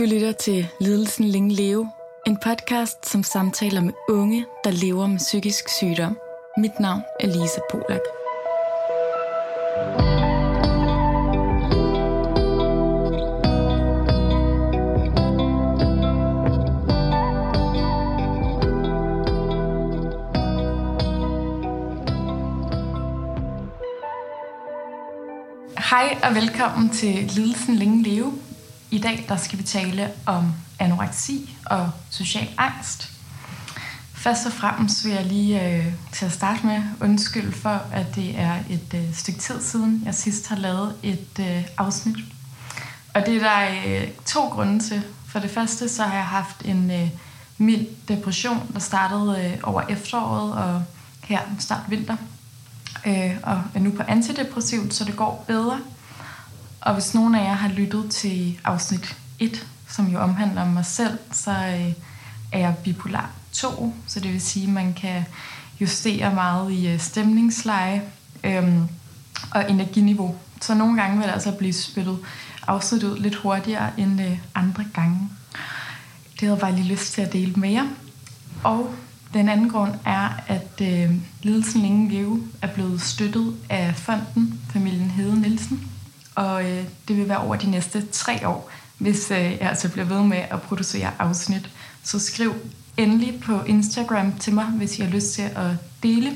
Du lytter til Lidelsen Længe Leve, en podcast, som samtaler med unge, der lever med psykisk sygdom. Mit navn er Lisa Polak. Hej og velkommen til Lidelsen Længe Leve. I dag der skal vi tale om anoreksi og social angst. Først og fremmest vil jeg lige øh, til at starte med undskylde for, at det er et øh, stykke tid siden, jeg sidst har lavet et øh, afsnit. Og det er der øh, to grunde til. For det første så har jeg haft en øh, mild depression, der startede øh, over efteråret og her start vinter. Øh, og er nu på antidepressivt, så det går bedre. Og hvis nogen af jer har lyttet til afsnit 1, som jo omhandler mig selv, så øh, er jeg bipolar 2, så det vil sige, at man kan justere meget i øh, stemningsleje øhm, og energiniveau. Så nogle gange vil det altså blive spillet afsnit ud lidt hurtigere end øh, andre gange. Det havde jeg bare lige lyst til at dele med jer. Og den anden grund er, at øh, Lidelsen Længe Leve er blevet støttet af fonden familien Hede Nielsen, og øh, det vil være over de næste tre år, hvis øh, jeg altså bliver ved med at producere afsnit. Så skriv endelig på Instagram til mig, hvis I har lyst til at dele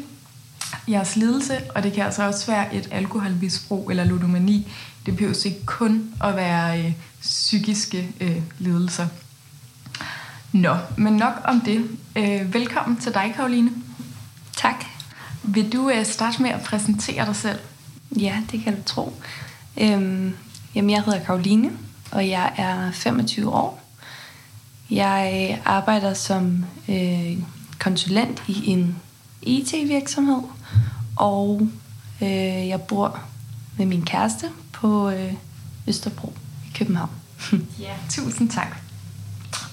jeres lidelse, og det kan altså også være et alkoholmisbrug eller ludomani. Det behøver ikke kun at være øh, psykiske øh, lidelser. Nå, men nok om det. Øh, velkommen til dig, Karoline. Tak. Vil du øh, starte med at præsentere dig selv? Ja, det kan du tro. Øhm, jamen, jeg hedder Karoline, og jeg er 25 år. Jeg arbejder som øh, konsulent i en IT-virksomhed, og øh, jeg bor med min kæreste på øh, Østerbro i København. ja, tusind tak.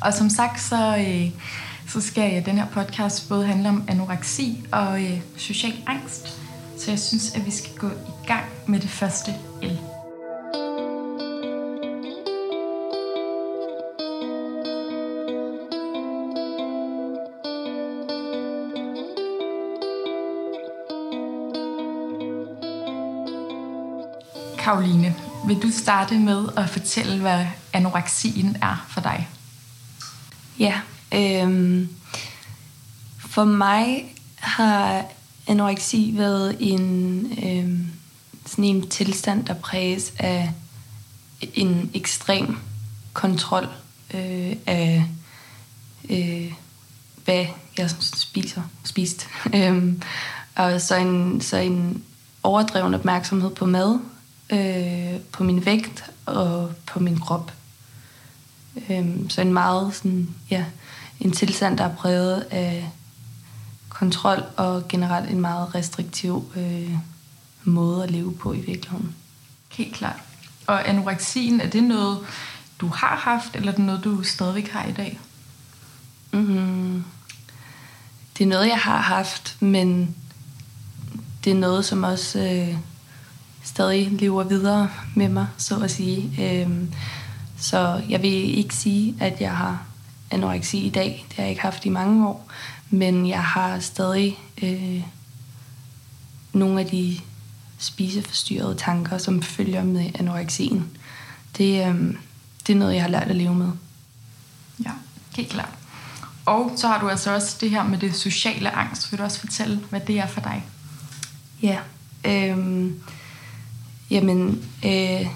Og som sagt, så, øh, så skal den her podcast både handle om anoreksi og øh, social angst. Så jeg synes, at vi skal gå i gang med det første L. Karoline, vil du starte med at fortælle, hvad anoreksien er for dig? Ja, øhm, for mig har anoreksi været en, øhm, sådan en tilstand, der præges af en ekstrem kontrol øh, af, øh, hvad jeg spiser, spist. øhm, og så en, så en overdreven opmærksomhed på mad, øh, på min vægt og på min krop. Øhm, så en meget sådan, ja, en tilstand, der er præget af kontrol og generelt en meget restriktiv øh, måde at leve på i virkeligheden. Helt klart. Og anoreksien, er det noget, du har haft, eller er det noget, du stadigvæk har i dag? Mm-hmm. Det er noget, jeg har haft, men det er noget, som også øh, stadig lever videre med mig, så at sige. Øhm, så jeg vil ikke sige, at jeg har anoreksi i dag. Det har jeg ikke haft i mange år. Men jeg har stadig øh, nogle af de spiseforstyrrede tanker, som følger med anoreksien. Det, øh, det er noget, jeg har lært at leve med. Ja, helt klart. Og så har du altså også det her med det sociale angst. Vil du også fortælle, hvad det er for dig? Ja, øh, jamen, øh,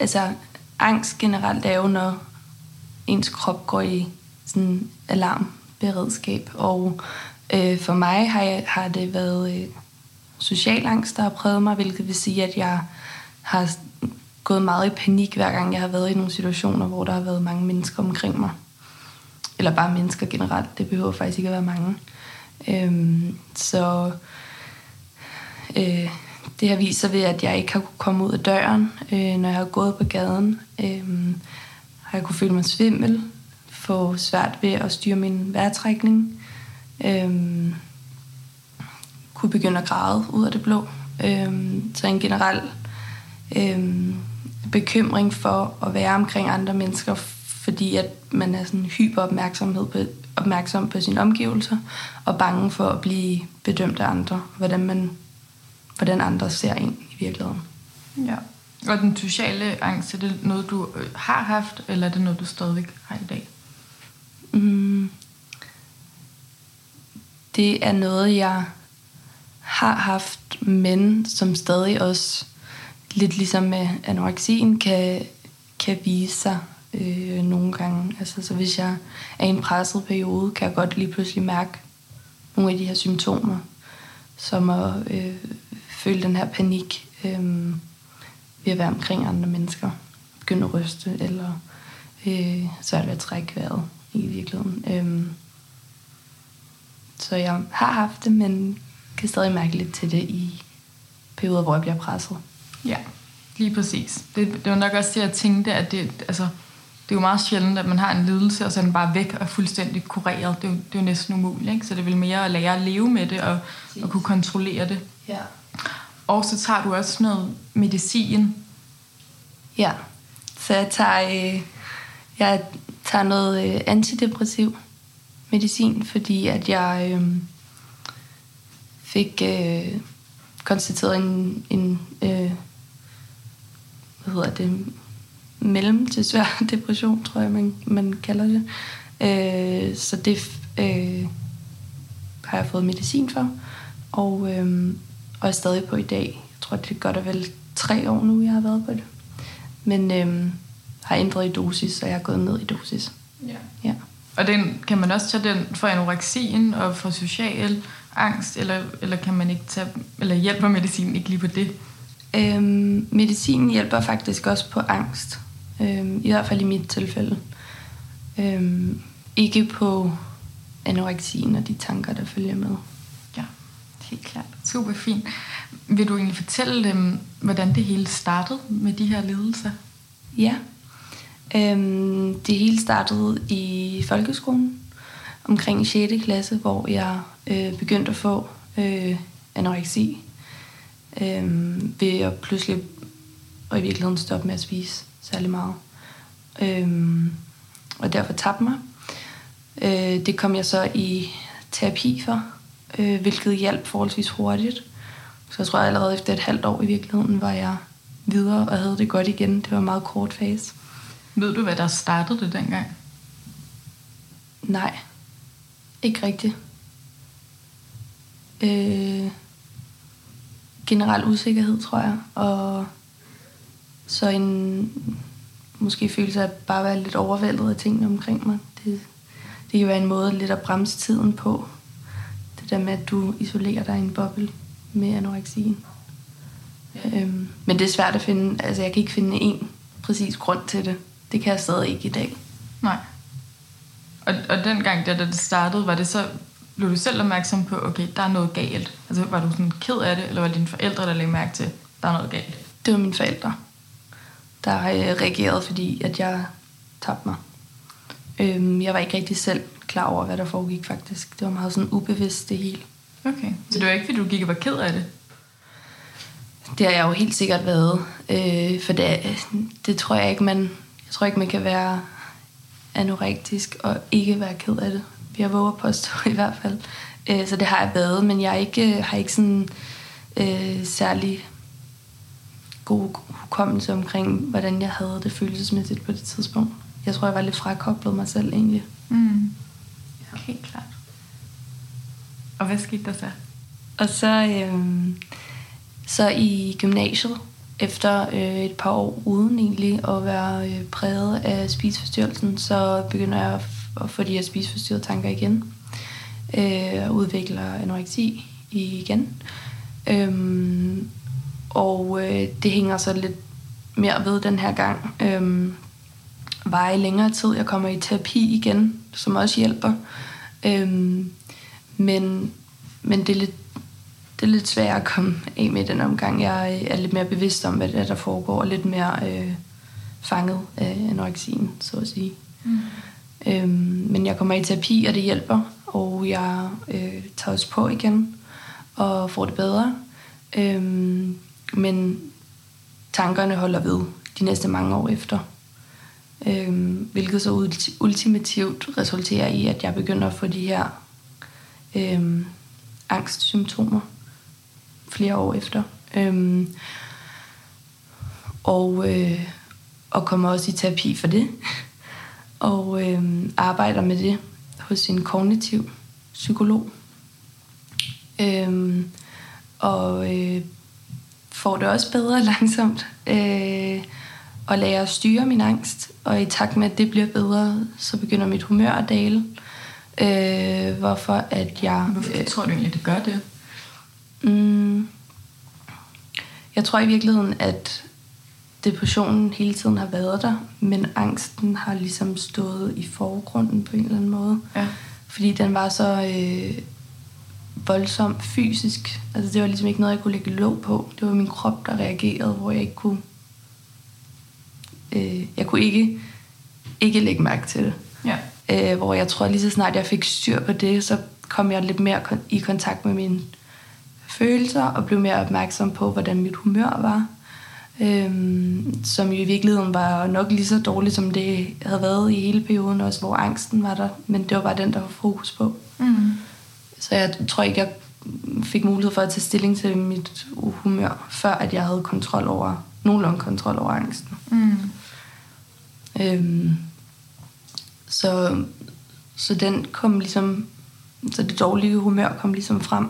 altså angst generelt er jo, når ens krop går i sådan alarmberedskab. Og øh, for mig har, jeg, har det været øh, social angst, der har præget mig, hvilket vil sige, at jeg har gået meget i panik, hver gang jeg har været i nogle situationer, hvor der har været mange mennesker omkring mig. Eller bare mennesker generelt. Det behøver faktisk ikke at være mange. Øhm, så øh, det har vist sig ved, at jeg ikke har kunnet komme ud af døren, øh, når jeg har gået på gaden. Øh, har jeg kunne føle mig svimmel, få svært ved at styre min vejrtrækning. Øh, kunne begynde at græde ud af det blå. Øh, så en generel øh, bekymring for at være omkring andre mennesker, fordi at man er sådan hyper opmærksomhed på, opmærksom på sine omgivelser, og bange for at blive bedømt af andre, hvordan, man, hvordan andre ser en i virkeligheden. Ja. Og den sociale angst, er det noget, du øh, har haft, eller er det noget, du stadigvæk har i dag? Mm, det er noget, jeg har haft, men som stadig også, lidt ligesom med anoreksien, kan, kan vise sig øh, nogle gange. Altså, så hvis jeg er i en presset periode, kan jeg godt lige pludselig mærke nogle af de her symptomer, som at øh, føle den her panik øh, ved at være omkring andre mennesker. Begynde at ryste, eller øh, så er det at trække vejret i virkeligheden. Øh, så jeg har haft det, men kan stadig mærke lidt til det i perioder, hvor jeg bliver presset. Ja, lige præcis. Det, det var nok også det, jeg tænkte, at det, altså, det er jo meget sjældent, at man har en lidelse, og så er den bare væk og fuldstændig kureret. Det er jo, det er jo næsten umuligt, ikke? Så det vil mere at lære at leve med det og, og kunne kontrollere det. Ja. Og så tager du også noget medicin. Ja, så jeg tager, øh, jeg tager noget øh, antidepressiv medicin, fordi at jeg øh, fik øh, konstateret en, en øh, hvad hedder det, mellem til svær depression, tror jeg, man, man kalder det. Øh, så det øh, har jeg fået medicin for, og, øh, og er stadig på i dag. Jeg tror, det er godt og vel tre år nu, jeg har været på det. Men øh, har ændret i dosis, så jeg er gået ned i dosis. Ja. Ja. Og den, kan man også tage den for anoreksien og for social angst, eller, eller kan man ikke tage, eller hjælper medicinen ikke lige på det? Øhm, medicinen hjælper faktisk også på angst. Øhm, I hvert fald i mit tilfælde. Øhm, ikke på anoreksien og de tanker, der følger med. Helt klart. Super fint. Vil du egentlig fortælle dem, hvordan det hele startede med de her ledelser? Ja. Øhm, det hele startede i folkeskolen omkring 6. klasse, hvor jeg øh, begyndte at få øh, anoreksi. Øh, ved at pludselig og i virkeligheden stoppe med at spise særlig meget. Øh, og derfor tabte mig. Øh, det kom jeg så i terapi for, øh, hvilket hjalp forholdsvis hurtigt. Så jeg tror at allerede efter et halvt år i virkeligheden var jeg videre og havde det godt igen. Det var en meget kort fase. Ved du, hvad der startede det dengang? Nej, ikke rigtigt. Øh, generel usikkerhed, tror jeg. Og så en måske følelse af bare at være lidt overvældet af tingene omkring mig. Det, det kan være en måde lidt at bremse tiden på. Det der med, at du isolerer dig i en boble med anoreksien. Øhm, men det er svært at finde, altså jeg kan ikke finde en præcis grund til det. Det kan jeg stadig ikke i dag. Nej. Og, og dengang, da det startede, var det så, blev du selv opmærksom på, okay, der er noget galt? Altså var du sådan ked af det, eller var det dine forældre, der lagde mærke til, der er noget galt? Det var mine forældre, der øh, reagerede, fordi at jeg tabte mig. Øhm, jeg var ikke rigtig selv klar over, hvad der foregik faktisk. Det var meget sådan ubevidst det hele. Okay, så det var ikke, fordi du gik og var ked af det? Det har jeg jo helt sikkert været. Øh, for det, det tror jeg ikke, man... Jeg tror ikke, man kan være anorektisk og ikke være ked af det. Jeg våger påstå i hvert fald. Øh, så det har jeg været, men jeg ikke, har ikke sådan øh, særlig god hukommelse omkring, hvordan jeg havde det følelsesmæssigt på det tidspunkt. Jeg tror, jeg var lidt frakoblet mig selv egentlig. Mm. Helt klart. Og hvad skete der så? Og så, øh, så i gymnasiet, efter øh, et par år uden egentlig at være øh, præget af spiseforstyrrelsen, så begynder jeg at få de her spiseforstyrrede tanker igen. Øh, udvikler anoreksi igen. Øhm, og øh, det hænger så lidt mere ved den her gang. Øhm, var i længere tid. Jeg kommer i terapi igen, som også hjælper. Øhm, men, men det er lidt det er lidt svært at komme af med den omgang. Jeg er lidt mere bevidst om, hvad det er, der foregår, og lidt mere øh, fanget af anoreksien, så at sige. Mm. Øhm, men jeg kommer i terapi, og det hjælper, og jeg øh, tager også på igen og får det bedre. Øhm, men tankerne holder ved de næste mange år efter. Øhm, hvilket så ulti- ultimativt resulterer i, at jeg begynder at få de her øh, angstsymptomer flere år efter. Øh, og, øh, og kommer også i terapi for det. og øh, arbejder med det hos en kognitiv psykolog. Øh, og øh, får det også bedre langsomt. Øh, og lærer at styre min angst. Og i takt med, at det bliver bedre, så begynder mit humør at dale. Øh, hvorfor at jeg... Hvorfor øh, tror du egentlig, det gør det? Mm, jeg tror i virkeligheden, at depressionen hele tiden har været der, men angsten har ligesom stået i forgrunden på en eller anden måde. Ja. Fordi den var så øh, voldsom fysisk. Altså det var ligesom ikke noget, jeg kunne lægge låg på. Det var min krop, der reagerede, hvor jeg ikke kunne... Øh, jeg kunne ikke, ikke lægge mærke til det. Ja. Øh, hvor jeg tror, lige så snart jeg fik styr på det, så kom jeg lidt mere kon- i kontakt med mine følelser, og blev mere opmærksom på, hvordan mit humør var. Øhm, som jo i virkeligheden var nok lige så dårligt, som det havde været i hele perioden, også hvor angsten var der. Men det var bare den, der var fokus på. Mm. Så jeg tror ikke, jeg fik mulighed for at tage stilling til mit humør, før at jeg havde kontrol over, nogenlunde kontrol over angsten. Mm. Øhm, så, så den kom ligesom, så det dårlige humør kom ligesom frem.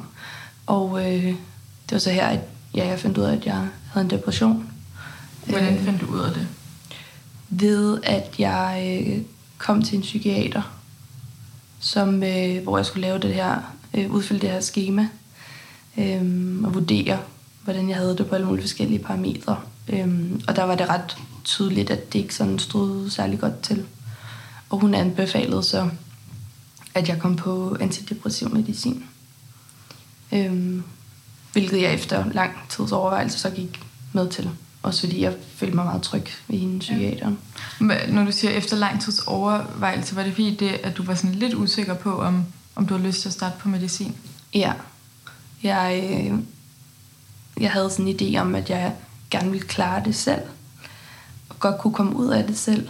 Og øh, det var så her, at ja, jeg fandt ud af, at jeg havde en depression. Hvordan Øh, fandt du ud af det? ved at jeg øh, kom til en psykiater, som, øh, hvor jeg skulle lave det her, øh, udfylde det her schema, øh, og vurdere, hvordan jeg havde det på alle mulige forskellige parametre. Øh, og der var det ret tydeligt, at det ikke sådan stod særlig godt til. Og hun anbefalede så, at jeg kom på antidepressiv medicin. Øh, hvilket jeg efter lang tids overvejelse så gik med til. Også fordi jeg følte mig meget tryg ved hende psykiateren. Hva- Når du siger efter lang tids overvejelse, var det fordi det, at du var sådan lidt usikker på, om, om du har lyst til at starte på medicin? Ja. Jeg, øh, jeg havde sådan en idé om, at jeg gerne ville klare det selv. Og godt kunne komme ud af det selv.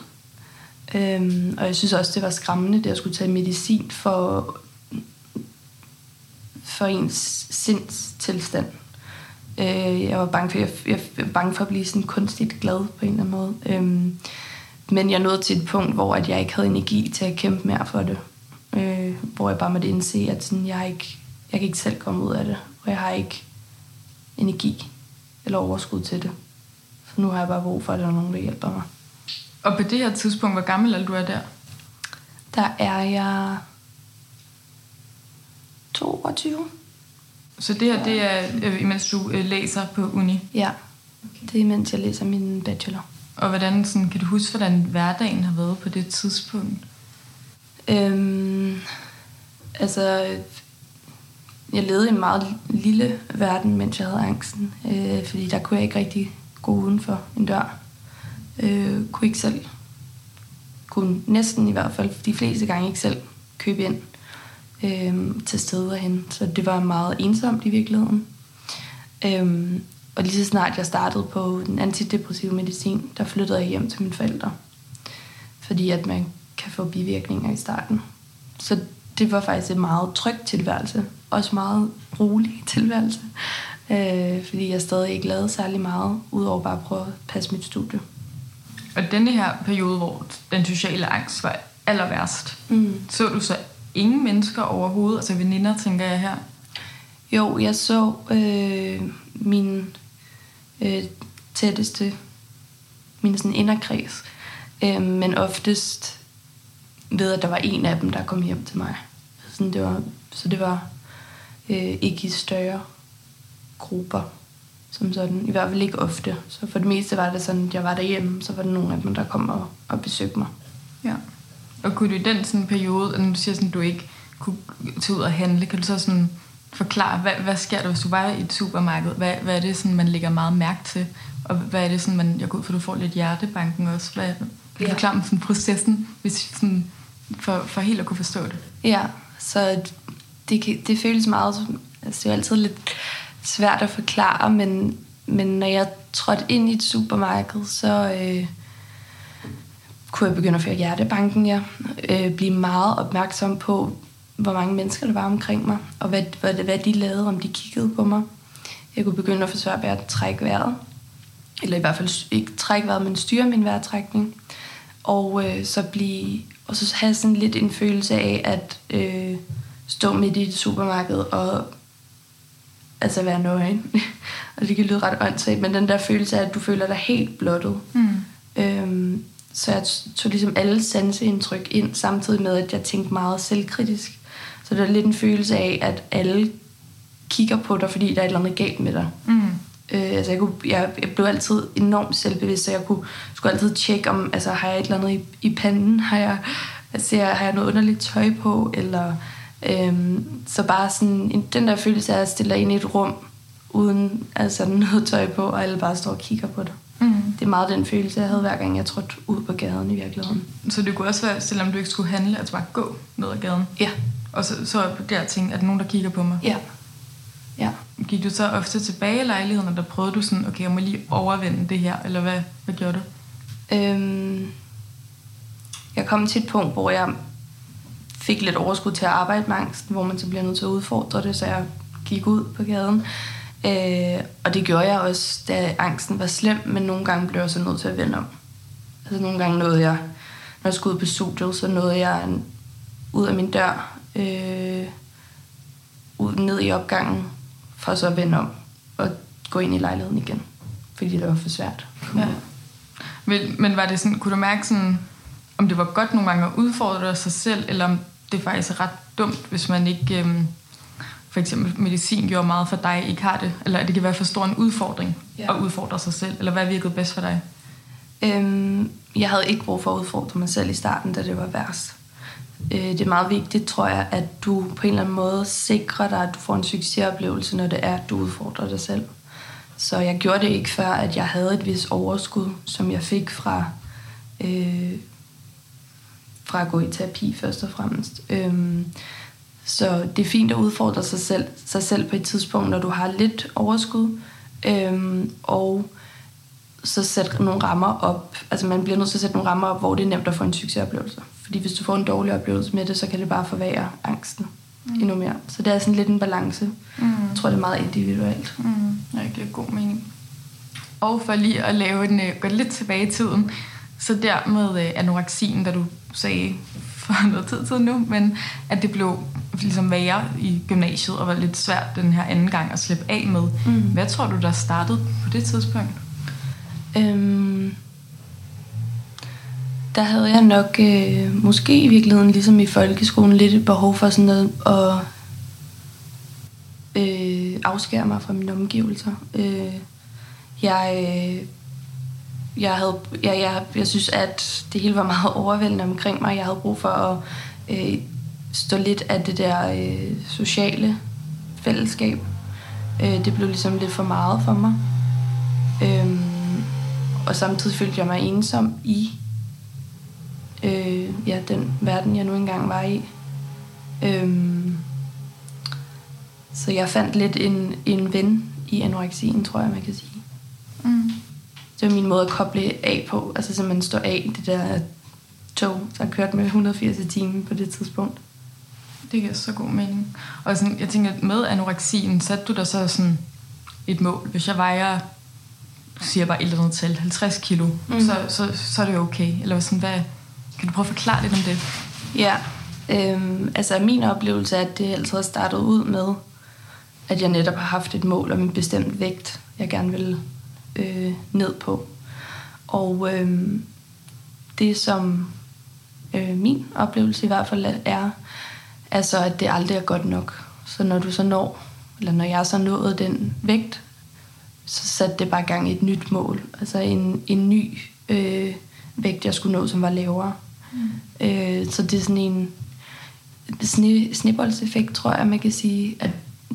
Øhm, og jeg synes også, det var skræmmende, det at skulle tage medicin for, for ens sindstilstand. Øh, jeg var bange for, jeg, jeg var bange for at blive sådan kunstigt glad på en eller anden måde. Øhm, men jeg nåede til et punkt, hvor at jeg ikke havde energi til at kæmpe mere for det. Øh, hvor jeg bare måtte indse, at sådan, jeg, ikke, jeg kan ikke selv komme ud af det. Og jeg har ikke energi eller overskud til det. Så nu har jeg bare brug for, at der er nogen, der hjælper mig. Og på det her tidspunkt, hvor gammel er du er der? Der er jeg 22. Så det her, det er, øh, imens du øh, læser på uni. Ja, det er mens jeg læser min bachelor. Og hvordan sådan, kan du huske, hvordan hverdagen har været på det tidspunkt? Øhm, altså, jeg levede i en meget lille verden, mens jeg havde angsten. Øh, fordi der kunne jeg ikke rigtig gå uden for en dør. Øh, kunne ikke selv, kunne næsten i hvert fald de fleste gange ikke selv købe ind øh, til steder hen. Så det var meget ensomt i virkeligheden. Øh, og lige så snart jeg startede på den antidepressive medicin, der flyttede jeg hjem til mine forældre. Fordi at man kan få bivirkninger i starten. Så det var faktisk en meget tryg tilværelse. Også meget rolig tilværelse. Øh, fordi jeg stadig ikke lavede særlig meget, udover bare at prøve at passe mit studie. Og denne her periode, hvor den sociale angst var aller værst, Mm. så du så ingen mennesker overhovedet, altså veninder, tænker jeg her. Jo, jeg så øh, min øh, tætteste, min sådan inderkreds, øh, men oftest ved, at der var en af dem, der kom hjem til mig. Sådan, det var, så det var øh, ikke i større grupper, som sådan. I hvert fald ikke ofte. Så for det meste var det sådan, at jeg var derhjemme, så var der nogle af dem, der kom og, og besøgte mig. Ja. Og kunne du i den sådan periode, når du siger sådan, du ikke kunne tage ud og handle, kan du så sådan forklare, hvad, hvad sker der, hvis du var i et supermarked? Hvad, hvad er det, sådan, man lægger meget mærke til? Og hvad er det, sådan, man, jeg går ud for, du får lidt hjertebanken også. Hvad, kan du Ja. forklare om sådan, processen, hvis, sådan, for, for helt at kunne forstå det? Ja, så det, kan- det føles meget... som- Altså, det er jo altid lidt svært at forklare, men, men når jeg trådte ind i et supermarked, så, øh, kunne jeg begynde at føre hjertebanken, ja. Øh, blive meget opmærksom på, hvor mange mennesker der var omkring mig, og hvad, hvad, hvad de lavede, om de kiggede på mig. Jeg kunne begynde at forsøge at trække vejret. Eller i hvert fald ikke trække vejret, men styre min vejrtrækning. Og øh, så blive, og så have sådan lidt en følelse af at øh, stå midt i et supermarked og altså være nøgen. og det kan lyde ret åndssvagt, men den der følelse af, at du føler dig helt blottet. Mm. Øhm, så jeg tog ligesom alle sanseindtryk ind, samtidig med, at jeg tænkte meget selvkritisk. Så det er lidt en følelse af, at alle kigger på dig, fordi der er et eller andet galt med dig. Mm. Øh, altså jeg, kunne, jeg, jeg blev altid enormt selvbevidst, så jeg kunne, skulle altid tjekke, om altså, har jeg et eller andet i, i panden? Har jeg, altså, har jeg noget underligt tøj på? Eller, øhm, så bare sådan, en, den der følelse af at stille dig ind i et rum, uden altså, noget tøj på, og alle bare står og kigger på dig. Mm. Det er meget den følelse, jeg havde hver gang, jeg trådte ud på gaden i virkeligheden. Så det kunne også være, selvom du ikke skulle handle, at du bare gå ned ad gaden? Ja. Og så, så der ting, at nogen, der kigger på mig? Ja. ja. Gik du så ofte tilbage i lejligheden, og der prøvede du sådan, okay, jeg må lige overvinde det her, eller hvad, hvad gjorde du? Øhm, jeg kom til et punkt, hvor jeg fik lidt overskud til at arbejde med angsten, hvor man så bliver nødt til at udfordre det, så jeg gik ud på gaden. Øh, og det gjorde jeg også, da angsten var slem, men nogle gange blev jeg så nødt til at vende om. Altså nogle gange nåede jeg, når jeg skulle ud på studiet, så nåede jeg ud af min dør, øh, ud ned i opgangen, for så at vende om og gå ind i lejligheden igen, fordi det var for svært. Ja. Men, men var det sådan, kunne du mærke sådan, om det var godt nogle gange at udfordre sig selv, eller om det faktisk er ret dumt, hvis man ikke... Øh, for eksempel medicin gjorde meget for dig, ikke har det? Eller at det kan være for stor en udfordring ja. at udfordre sig selv? Eller hvad virkede bedst for dig? Øhm, jeg havde ikke brug for at udfordre mig selv i starten, da det var værst. Øh, det er meget vigtigt, tror jeg, at du på en eller anden måde sikrer dig, at du får en succesoplevelse, når det er, at du udfordrer dig selv. Så jeg gjorde det ikke før, at jeg havde et vis overskud, som jeg fik fra, øh, fra at gå i terapi først og fremmest. Øhm, så det er fint at udfordre sig selv, sig selv på et tidspunkt, når du har lidt overskud. Øhm, og så sætte nogle rammer op. Altså man bliver nødt til at sætte nogle rammer op, hvor det er nemt at få en succesoplevelse. Fordi hvis du får en dårlig oplevelse med det, så kan det bare forværre angsten mm. endnu mere. Så det er sådan lidt en balance. Mm. Jeg tror, det er meget individuelt. Mm. Det giver god mening. Og for lige at lave en, uh, gå lidt tilbage i tiden, så der med uh, anoreksien, da du sagde for noget tid siden nu, men at det blev ligesom værre i gymnasiet, og var lidt svært den her anden gang at slippe af med. Mm. Hvad tror du, der startede på det tidspunkt? Øhm, der havde jeg nok øh, måske i virkeligheden, ligesom i folkeskolen, lidt et behov for sådan noget at øh, afskære mig fra mine omgivelser. Øh, jeg, øh, jeg, havde, jeg, jeg, jeg synes, at det hele var meget overvældende omkring mig. Jeg havde brug for at øh, stå lidt af det der øh, sociale fællesskab. Øh, det blev ligesom lidt for meget for mig. Øh, og samtidig følte jeg mig ensom i øh, ja, den verden, jeg nu engang var i. Øh, så jeg fandt lidt en, en ven i anoreksien, tror jeg, man kan sige. Mm. Det var min måde at koble af på. Altså simpelthen stå af det der tog, der kørte med 180 i timen på det tidspunkt. Det giver så god mening. Og sådan, jeg tænker, med anoreksien, satte du der så sådan et mål. Hvis jeg vejer, siger bare et eller andet tal, 50 kilo, mm. så, så, så er det okay. Eller sådan, hvad, kan du prøve at forklare lidt om det? Ja, øhm, altså min oplevelse er, at det altid har startet ud med, at jeg netop har haft et mål om en bestemt vægt, jeg gerne vil øh, ned på. Og øh, det, som øh, min oplevelse i hvert fald er, altså at det aldrig er godt nok. Så når du så når, eller når jeg så nået den vægt, så satte det bare gang et nyt mål. Altså en, en ny øh, vægt, jeg skulle nå, som var lavere. Mm. Øh, så det er sådan en sne, sneboldseffekt, tror jeg, man kan sige, at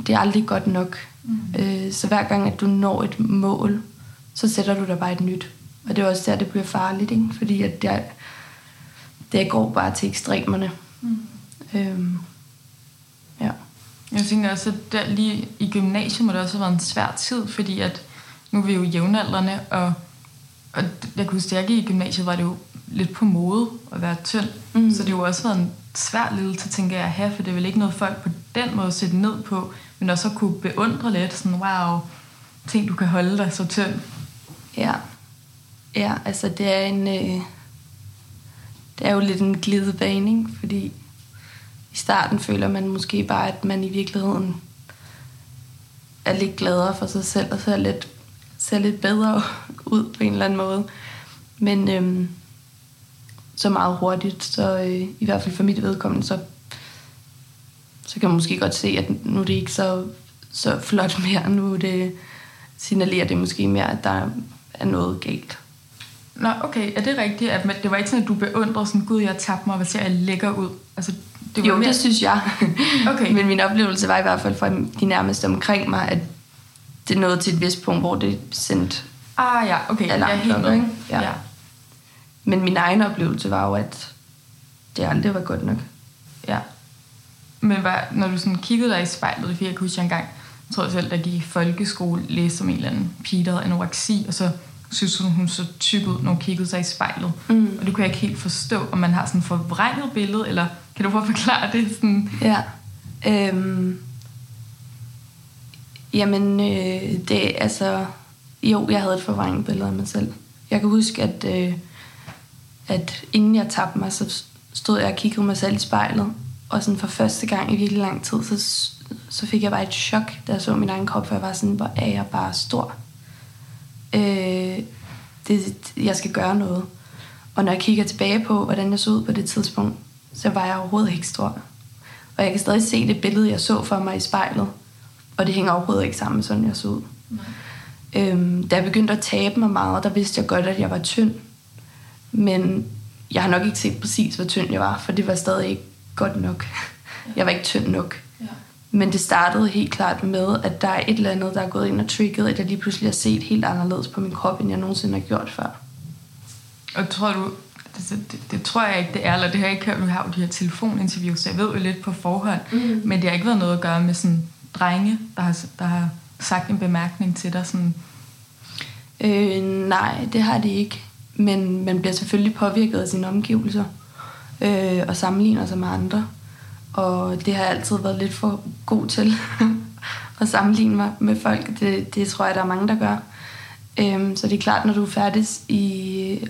det er aldrig godt nok. Mm. Øh, så hver gang, at du når et mål, så sætter du dig bare et nyt. Og det er også der, det bliver farligt, ikke? fordi at det, det går bare til ekstremerne. Mm. Øhm, ja. Jeg tænker også, at der lige i gymnasiet må det også have været en svær tid, fordi at nu er vi jo jævnaldrende, og, og jeg kunne huske, at i gymnasiet var det jo lidt på mode at være tynd. Mm. Så det har jo også været en svær lidelse, tænker jeg, at have, for det er vel ikke noget folk på den måde sætte ned på, men også at kunne beundre lidt, sådan wow, ting du kan holde dig så tynd. Ja. Ja, altså det er en... Øh, det er jo lidt en glidebane, fordi i starten føler man måske bare, at man i virkeligheden er lidt gladere for sig selv, og ser lidt, ser lidt bedre ud på en eller anden måde. Men øhm, så meget hurtigt, så øh, i hvert fald for mit vedkommende, så, så kan man måske godt se, at nu er det ikke så, så flot mere. Nu det, signalerer det måske mere, at der er noget galt. Nå, okay. Er det rigtigt, at det var ikke sådan, at du beundrede sådan, gud, jeg tabte mig, hvad ser jeg lækker ud? Altså, det var jo, mere... det synes jeg. Okay. Men min oplevelse var i hvert fald fra de nærmeste omkring mig, at det nåede til et vist punkt, hvor det sendte Ah ja, okay. Jeg er helt. Ikke? Ja. ja. Men min egen oplevelse var jo, at det aldrig var godt nok. Ja. Men hvad, når du sådan kiggede dig i spejlet, for jeg kan huske, jeg engang, jeg tror jeg selv, der gik i folkeskole, læste om en eller anden pige, der havde anoreksi, og så synes hun, hun så tyk ud, når hun kiggede sig i spejlet. Mm. Og det kunne jeg ikke helt forstå, om man har sådan et forvrænget billede, eller kan du prøve at forklare det? Sådan? Ja. Øhm. Jamen, øh, det altså... Jo, jeg havde et forvrænget billede af mig selv. Jeg kan huske, at, øh, at inden jeg tabte mig, så stod jeg og kiggede mig selv i spejlet. Og sådan for første gang i virkelig lang tid, så, så fik jeg bare et chok, da jeg så min egen krop, for jeg var sådan, hvor er jeg bare stor. Øh, det, jeg skal gøre noget. Og når jeg kigger tilbage på, hvordan jeg så ud på det tidspunkt, så var jeg overhovedet ikke stor. Og jeg kan stadig se det billede, jeg så for mig i spejlet. Og det hænger overhovedet ikke sammen sådan, jeg så ud. Nej. Øhm, da jeg begyndte at tabe mig meget, der vidste jeg godt, at jeg var tynd. Men jeg har nok ikke set præcis, hvor tynd jeg var, for det var stadig ikke godt nok. Jeg var ikke tynd nok. Men det startede helt klart med, at der er et eller andet, der er gået ind og trigget, at jeg lige pludselig har set helt anderledes på min krop, end jeg nogensinde har gjort før. Og tror du, det, det, det tror jeg ikke, det er, eller det har jeg ikke hørt, nu har jo de her telefoninterviews, så jeg ved jo lidt på forhånd, mm. men det har ikke været noget at gøre med sådan drenge, der har, der har sagt en bemærkning til dig? Sådan? Øh, nej, det har det ikke. Men man bliver selvfølgelig påvirket af sine omgivelser øh, og sammenligner sig med andre. Og det har jeg altid været lidt for god til at sammenligne mig med folk. Det, det tror jeg, der er mange, der gør. Øh, så det er klart, når du er færdig i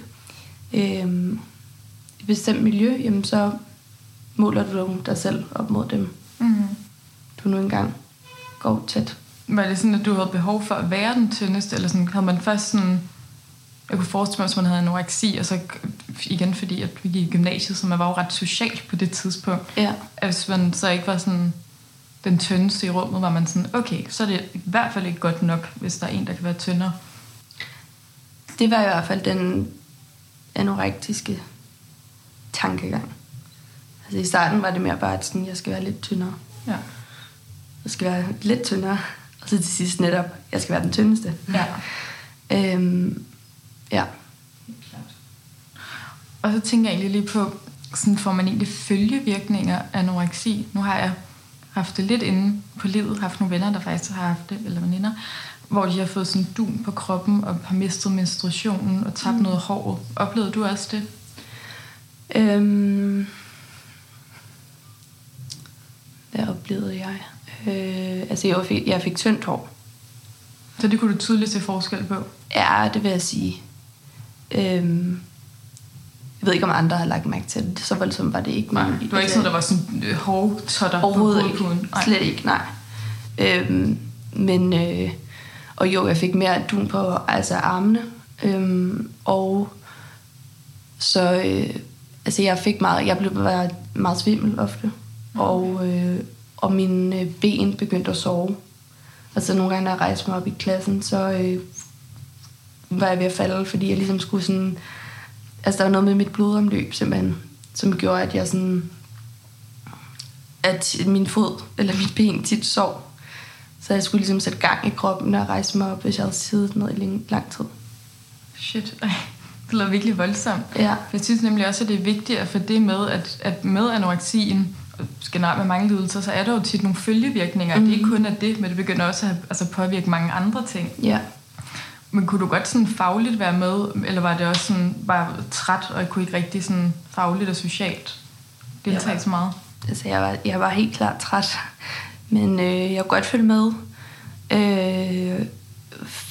øh, et bestemt miljø, jamen så måler du dig selv op mod dem. Mm. Du nu engang går tæt. Var det sådan, at du havde behov for at være den tyndeste, eller sådan, havde man først sådan... Jeg kunne forestille mig, at man havde anoreksi, og så igen fordi, at vi gik i gymnasiet, så man var jo ret social på det tidspunkt. Ja. At hvis man så ikke var sådan den tyndeste i rummet, var man sådan, okay, så er det i hvert fald ikke godt nok, hvis der er en, der kan være tyndere. Det var i hvert fald den anorektiske tankegang. Altså i starten var det mere bare, at sådan, jeg skal være lidt tyndere. Ja. Jeg skal være lidt tyndere. Og så til sidst netop, jeg skal være den tyndeste. Ja. øhm, ja. Og så tænker jeg egentlig lige på, sådan får man egentlig følgevirkninger af anoreksi? Nu har jeg haft det lidt inde på livet, haft nogle venner, der faktisk har haft det, eller veninder, hvor de har fået sådan dun på kroppen, og har mistet menstruationen, og tabt mm. noget hår. Oplevede du også det? Øhm, hvad oplevede jeg? Øh, altså jeg fik, jeg fik tyndt hår. Så det kunne du tydeligt se forskel på? Ja, det vil jeg sige. Øhm, jeg ved ikke, om andre har lagt mærke til det. Så voldsomt var det ikke. Nej, det var ikke sådan, der var sådan øh, hårtotter Overhovedet på ikke. Nej. Slet ikke, nej. Øhm, men, øh, og jo, jeg fik mere dun på altså armene. Øhm, og så, øh, altså jeg fik meget, jeg blev meget, meget svimmel ofte. Og, øh, og mine øh, ben begyndte at sove. Altså nogle gange, når jeg rejste mig op i klassen, så øh, var jeg ved at falde, fordi jeg ligesom skulle sådan... Altså der var noget med mit blodomløb simpelthen, som gjorde, at jeg sådan... At min fod eller mit ben tit sov. Så jeg skulle ligesom sætte gang i kroppen, når jeg rejste mig op, hvis jeg havde siddet ned i lang, lang tid. Shit, ej. Det lyder virkelig voldsomt. Ja. Jeg synes nemlig også, at det er vigtigt at få det med, at, at med anoreksien, generelt med mange lidelser, så er der jo tit nogle følgevirkninger. Mm. Det er ikke kun af det, men det begynder også at altså, påvirke mange andre ting. Ja. Men kunne du godt sådan fagligt være med, eller var det også sådan bare træt, og jeg kunne ikke rigtig sådan fagligt og socialt deltage så meget? Altså, jeg var, jeg var helt klart træt, men øh, jeg kunne godt følge med øh,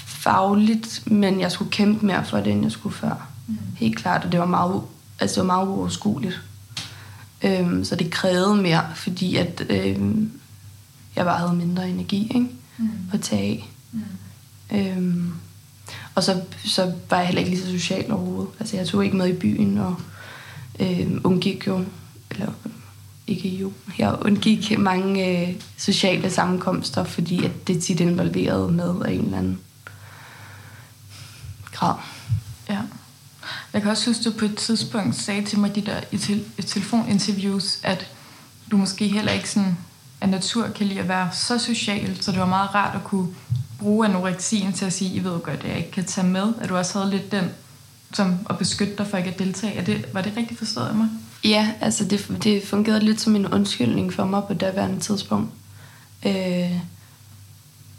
fagligt, men jeg skulle kæmpe mere for det, end jeg skulle før. Mm. Helt klart, og det var meget, altså, det var meget uoverskueligt. Øh, så det krævede mere, fordi at øh, jeg bare havde mindre energi ikke? Mm. på tag. Mm. Øhm, og så, så var jeg heller ikke lige så social overhovedet. Altså, jeg tog ikke med i byen, og øh, undgik jo, eller ikke jo, jeg undgik mange øh, sociale sammenkomster, fordi at det tit involverede med af en eller anden grad. Ja. Jeg kan også huske, at du på et tidspunkt sagde til mig de der i, te- telefoninterviews, at du måske heller ikke sådan af natur kan lide at være så social, så det var meget rart at kunne bruge anoreksien til at sige, I ved godt, at jeg ikke kan tage med, at du også havde lidt den som at beskytte dig for ikke at deltage. Er det, var det rigtigt forstået af mig? Ja, altså det, det fungerede lidt som en undskyldning for mig på daværende tidspunkt. Øh,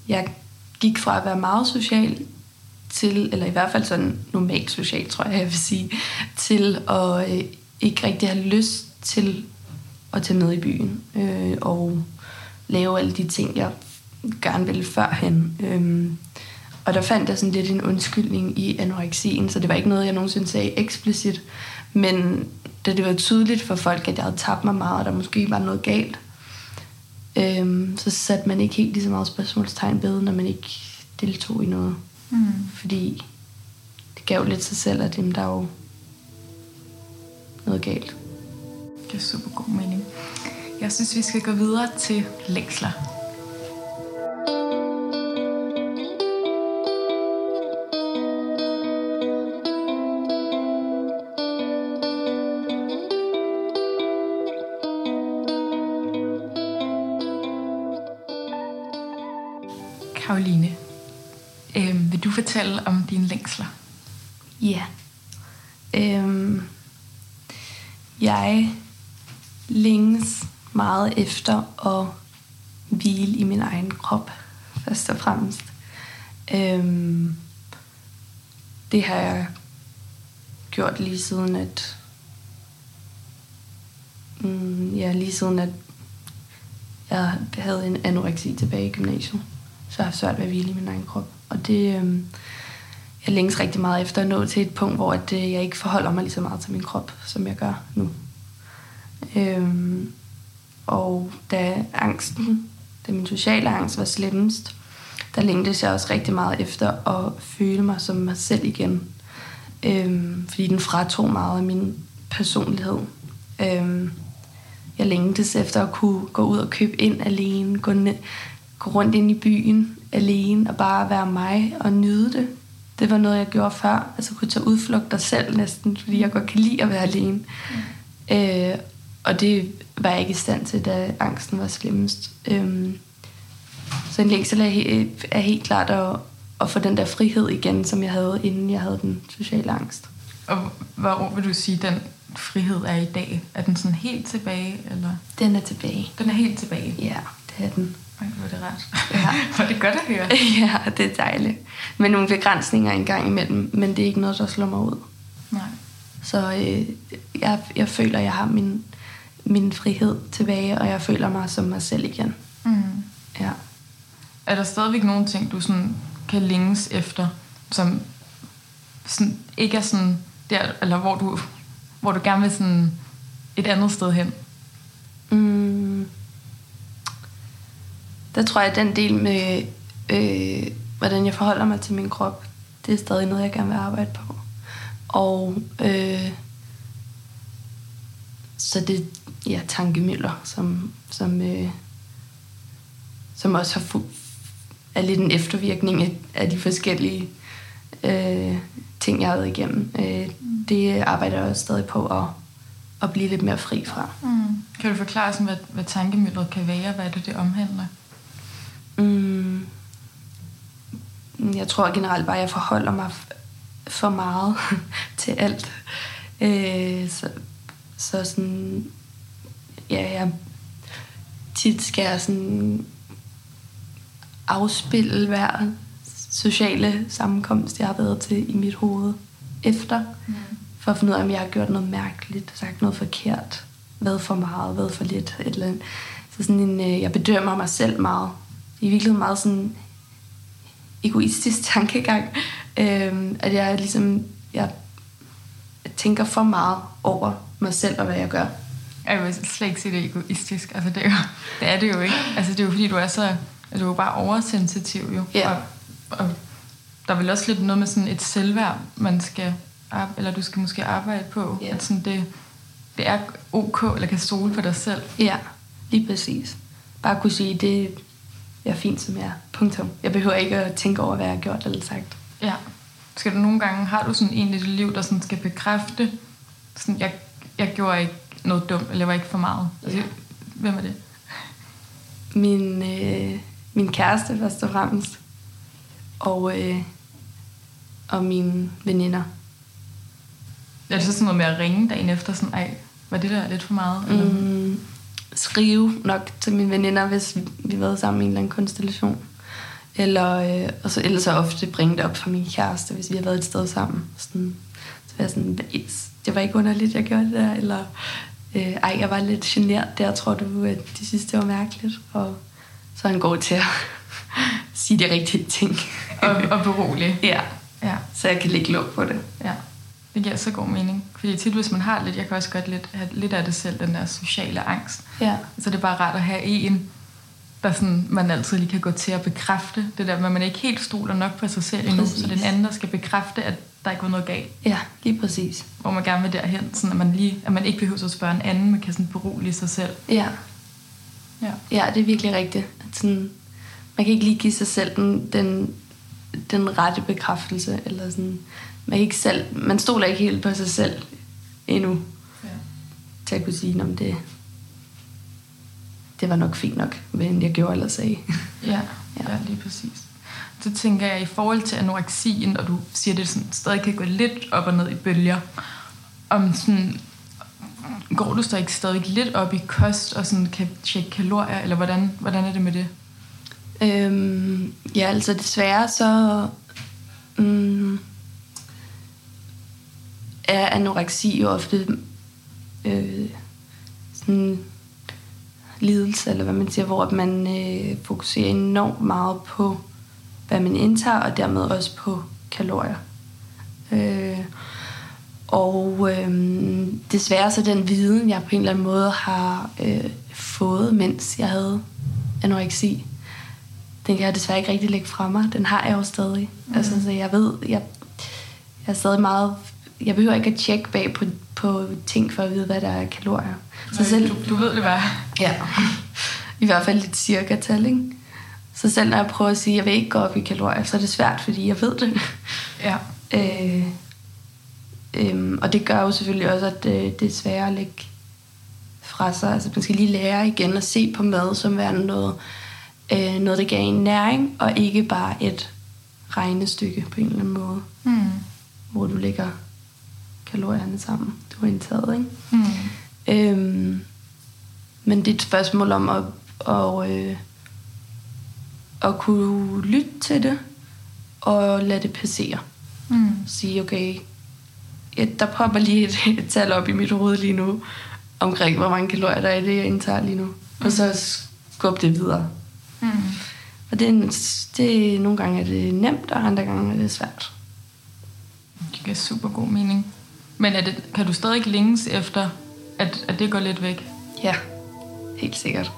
jeg gik fra at være meget social til, eller i hvert fald sådan normalt social, tror jeg, jeg vil sige, til at øh, ikke rigtig have lyst til at tage med i byen øh, og lave alle de ting, jeg gerne ville førhen. Øhm, og der fandt jeg sådan lidt en undskyldning i anoreksien, så det var ikke noget, jeg nogensinde sagde eksplicit. Men da det var tydeligt for folk, at jeg havde tabt mig meget, og der måske var noget galt, øhm, så satte man ikke helt lige så meget spørgsmålstegn ved, når man ikke deltog i noget. Mm. Fordi det gav lidt sig selv, at dem der er jo noget galt. Det giver super god mening. Jeg synes, vi skal gå videre til længsler. Fortælle om dine længsler? Ja. Øhm, jeg længes meget efter at hvile i min egen krop, først og fremmest. Øhm, det har jeg gjort lige siden, at mm, ja, lige siden, at jeg havde en anoreksi tilbage i gymnasiet. Så jeg har svært ved at hvile i min egen krop. Og det, øh, jeg længes rigtig meget efter at nå til et punkt, hvor at, øh, jeg ikke forholder mig lige så meget til min krop, som jeg gør nu. Øh, og da angsten, da min sociale angst var slemmest, der længtes jeg også rigtig meget efter at føle mig som mig selv igen. Øhm, fordi den fratog meget af min personlighed. Øhm, jeg længtes efter at kunne gå ud og købe ind alene, gå, ned, gå rundt ind i byen alene og bare være mig og nyde det. Det var noget, jeg gjorde før. Altså kunne tage udflugter selv næsten, fordi jeg godt kan lide at være alene. Mm. Øh, og det var jeg ikke i stand til, da angsten var slemmest. Øhm, så en længsel er, he- er helt klart at, at få den der frihed igen, som jeg havde, inden jeg havde den sociale angst. Og hvor vil du sige, den frihed er i dag? Er den sådan helt tilbage? Eller? Den er tilbage. Den er helt tilbage? Ja, det er den. Ej, hvor er det rart. Ja. hvor er det godt at høre. ja, det er dejligt. Med nogle begrænsninger en gang imellem, men det er ikke noget, der slår mig ud. Nej. Så øh, jeg, jeg føler, jeg har min, min frihed tilbage, og jeg føler mig som mig selv igen. Mm. Ja. Er der stadigvæk nogle ting, du sådan kan længes efter, som sådan ikke er sådan der, eller hvor du, hvor du gerne vil sådan et andet sted hen? Mm. Der tror jeg, at den del med, øh, hvordan jeg forholder mig til min krop, det er stadig noget, jeg gerne vil arbejde på. Og øh, så det ja, tankemøller, som, som, øh, som også har fu- er lidt en eftervirkning af, af de forskellige øh, ting, jeg har været igennem. Øh, det arbejder jeg også stadig på at, at blive lidt mere fri fra. Mm. Kan du forklare, sådan, hvad, hvad tankemølleret kan være? Hvad er det, det omhandler? Mm. Jeg tror generelt bare, at jeg forholder mig for meget til alt. Øh, så, så sådan, ja, jeg tit skal jeg sådan afspille hver, sociale sammenkomst, jeg har været til i mit hoved efter, mm. for at finde ud af, om jeg har gjort noget mærkeligt, sagt noget forkert, været for meget, været for lidt, et eller andet. Så sådan en, øh, jeg bedømmer mig selv meget. I virkeligheden meget sådan egoistisk tankegang, øh, at jeg ligesom, jeg tænker for meget over mig selv og hvad jeg gør. Jeg vil slet ikke sige det egoistisk. Altså, det, er jo, det er det jo ikke. Altså, det er jo fordi, du er så... Altså, du er bare oversensitiv jo. Ja. Og, og der er vel også lidt noget med sådan et selvværd, man skal... Eller du skal måske arbejde på. Ja. At sådan det, det er ok, eller kan stole på dig selv. Ja, lige præcis. Bare kunne sige, det jeg er fint, som jeg er. Punktum. Jeg behøver ikke at tænke over, hvad jeg har gjort eller sagt. Ja. Skal du nogle gange... Har du sådan en i dit liv, der sådan skal bekræfte, sådan, jeg, jeg gjorde ikke noget dumt, eller jeg var ikke for meget? Altså, Ja. hvem er det? Min, øh, min kæreste først og fremmest. Og, øh, og mine veninder. Er det så sådan noget med at ringe dagen efter, sådan, ej, var det der lidt for meget? Eller? Mm, skrive nok til mine veninder, hvis vi, har været sammen i en eller anden konstellation. Eller, øh, og så, ellers så ofte bringe det op for min kæreste, hvis vi har været et sted sammen. Sådan, så var jeg sådan, "Hvad- det var ikke underligt, jeg gjorde det der. Eller, øh, ej, jeg var lidt genert der, tror du, at de synes, det var mærkeligt. Og så er han god til at sige de rigtige ting. Og, og berolig. ja, Ja, så jeg kan lægge låg på det. ja. Det giver så god mening. Fordi tit, hvis man har lidt, jeg kan også godt lidt, have lidt af det selv, den der sociale angst. Ja, Så det er bare rart at have en, der sådan, man altid lige kan gå til at bekræfte det der, men man ikke helt stoler nok på sig selv endnu, så den anden, der skal bekræfte, at der ikke var noget galt, ja lige præcis. hvor man gerne vil derhen, sådan at man, lige, at man ikke behøver at spørge en anden, man kan sådan berolige sig selv. Ja, Ja. Ja, det er virkelig rigtigt. At sådan, man kan ikke lige give sig selv den, den, den rette bekræftelse. Eller sådan, man, ikke selv, man stoler ikke helt på sig selv endnu ja. til at kunne sige, om det, det var nok fint nok, hvad jeg gjorde eller sagde. Ja, Ja. ja, lige præcis. Så tænker jeg, i forhold til anoreksien, og du siger, det sådan, stadig kan gå lidt op og ned i bølger, om sådan, går du så ikke stadig lidt op i kost og sådan kan tjekke kalorier, eller hvordan, hvordan er det med det? Øhm, ja, altså desværre så mm, er anoreksi jo ofte øh, sådan lidelse, eller hvad man siger, hvor man øh, fokuserer enormt meget på, hvad man indtager, og dermed også på kalorier. Øh, og øh, desværre så den viden, jeg på en eller anden måde har øh, fået, mens jeg havde anoreksi, den kan jeg desværre ikke rigtig lægge fra mig. Den har jeg jo stadig. Mm. Altså, så jeg ved, jeg, jeg er stadig meget... Jeg behøver ikke at tjekke bag på, på ting for at vide, hvad der er kalorier. Så selv, Du, du ved det bare. ja, i hvert fald lidt cirka tal, ikke? Så selv når jeg prøver at sige, at jeg vil ikke gå op i kalorier, så er det svært, fordi jeg ved det. Ja. Øh, øhm, og det gør jo selvfølgelig også, at øh, det er sværere at lægge fra sig. Altså man skal lige lære igen at se på mad som værende noget, øh, noget der gav en næring, og ikke bare et regnestykke på en eller anden måde, Hmm. hvor du lægger kalorierne sammen, du har indtaget. Ikke? Hmm. Øhm, men det er et spørgsmål om at, at, øh, at kunne lytte til det, og lade det passere Hmm. sige, okay, ja, der popper lige et, et tal op i mit hoved lige nu, omkring hvor mange kalorier der er i det, jeg indtager lige nu. Mm. Og så skubbe det videre. Hmm. Og det, er det, nogle gange er det nemt, og andre gange er det svært. Det giver super god mening. Men er det, kan du stadig længes efter, at, at det går lidt væk? Ja, helt sikkert.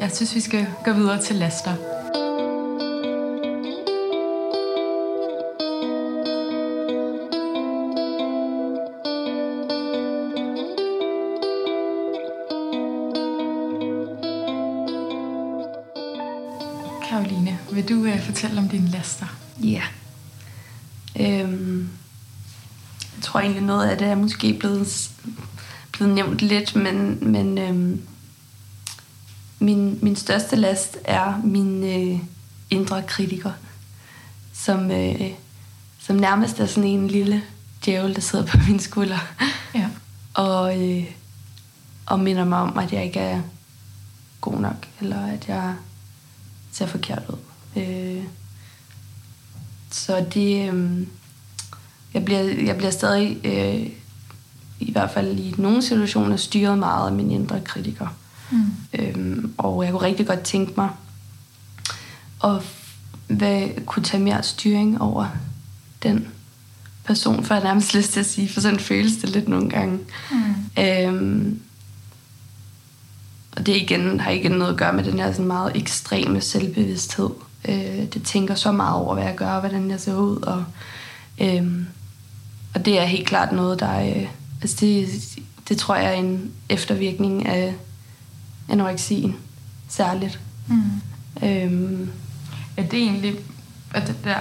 Jeg synes, vi skal gå videre til laster. Karoline, vil du uh, fortælle om dine laster? Ja. Øhm, tror egentlig noget af det er måske blevet, blevet nævnt lidt, men, men øhm, min, min største last er min øh, indre kritiker, som, øh, som nærmest er sådan en lille djævel, der sidder på min skulder Ja. og, øh, og minder mig om, at jeg ikke er god nok, eller at jeg ser forkert ud. Øh, så det... Øh, jeg, bliver, jeg bliver stadig, øh, i hvert fald i nogle situationer, styret meget af min indre kritiker. Mm. Øhm, og jeg kunne rigtig godt tænke mig at hvad, kunne tage mere styring over den person, for jeg nærmest lyst til at sige, for sådan føles det lidt nogle gange. Mm. Øhm, og det igen, har igen noget at gøre med den her sådan meget ekstreme selvbevidsthed. Øh, det tænker så meget over, hvad jeg gør, hvordan jeg ser ud. Og, øh, og det er helt klart noget, der øh, altså det, det tror jeg er en eftervirkning af anoreksien særligt. Mm. Øhm. Er det egentlig, at det der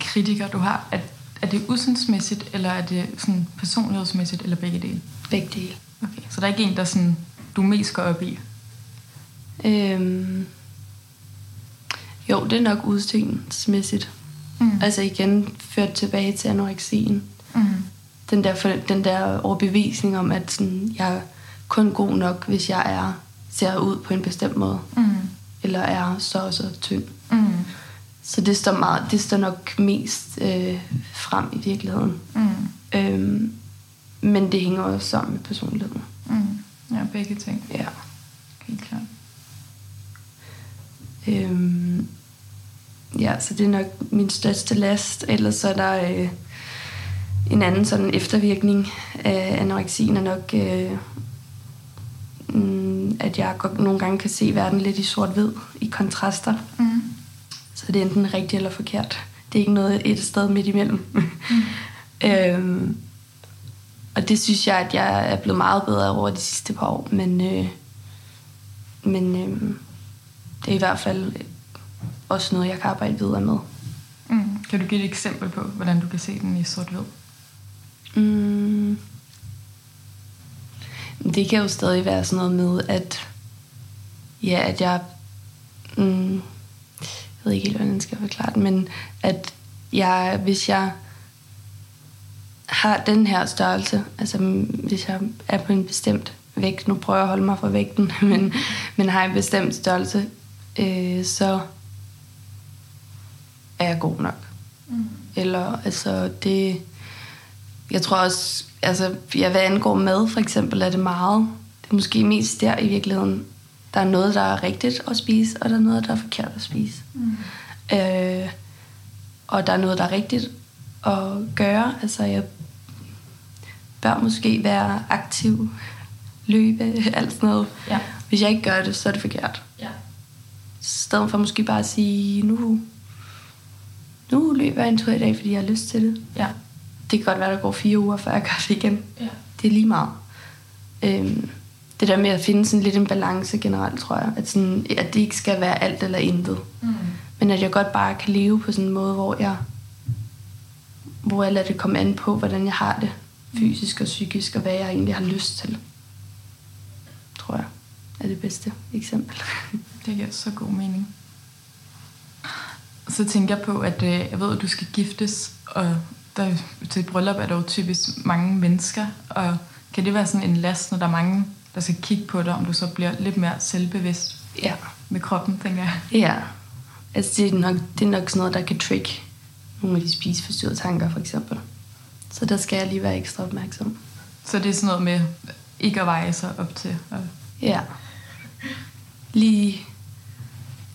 kritiker, du har, at er det usindsmæssigt, eller er det sådan personlighedsmæssigt, eller begge dele? Begge dele. Okay, så der er ikke en, der sådan, du mest går op i? Øhm, jo, det er nok udseendsmæssigt. Mm. Altså igen, ført tilbage til anoreksien. Mm. Den, der, den der overbevisning om, at sådan, jeg er kun god nok, hvis jeg er ser ud på en bestemt måde. Mm. Eller er så og så tynd. Mm. Så det står, meget, det står nok mest øh, frem i virkeligheden. Mm. Øhm, men det hænger også sammen med personligheden. Mm. Ja, begge ting. Ja. Helt klart. Øhm, ja, så det er nok min største last. Ellers så er der øh, en anden sådan eftervirkning af anoreksien er nok, øh, mm, at jeg godt nogle gange kan se verden lidt i sort-hvid, i kontraster. Mm. Så det er enten rigtigt eller forkert. Det er ikke noget et sted midt imellem. Mm. øhm, og det synes jeg, at jeg er blevet meget bedre over de sidste par år. Men, øh, men øh, det er i hvert fald også noget, jeg kan arbejde videre med. Mm. Kan du give et eksempel på, hvordan du kan se den i sort-hvid? Mm. Det kan jo stadig være sådan noget med, at ja, at jeg mm, jeg ved ikke helt, hvordan jeg skal forklare det, men at jeg, hvis jeg har den her størrelse, altså hvis jeg er på en bestemt vægt, nu prøver jeg at holde mig fra vægten, men, men har en bestemt størrelse, øh, så er jeg god nok. Mm. Eller altså det, jeg tror også, altså ja, hvad angår mad for eksempel, er det meget, det er måske mest der i virkeligheden, der er noget, der er rigtigt at spise, og der er noget, der er forkert at spise. Mm. Øh, og der er noget, der er rigtigt at gøre. Altså jeg bør måske være aktiv, løbe, alt sådan noget. Ja. Hvis jeg ikke gør det, så er det forkert. Ja. I stedet for måske bare at sige, nu, nu løber jeg en tur i dag, fordi jeg har lyst til det. Ja. Det kan godt være, der går fire uger, før jeg gør det igen. Ja. Det er lige meget. Øhm, det der med at finde sådan lidt en balance generelt, tror jeg. At, sådan, at det ikke skal være alt eller intet. Mm. Men at jeg godt bare kan leve på sådan en måde, hvor jeg, hvor jeg lader det komme an på, hvordan jeg har det fysisk og psykisk, og hvad jeg egentlig har lyst til. Tror jeg er det bedste eksempel. Det giver så god mening. Så tænker jeg på, at øh, jeg ved, at du skal giftes, og der, til et bryllup er der jo typisk mange mennesker, og kan det være sådan en last, når der er mange, der skal kigge på dig, om du så bliver lidt mere selvbevidst ja. med kroppen, tænker jeg? Ja, altså det er nok, det er nok sådan noget, der kan trick nogle af de spiseforstyrrede tanker, for eksempel. Så der skal jeg lige være ekstra opmærksom. Så det er sådan noget med ikke at veje sig op til? Og... Ja. Lige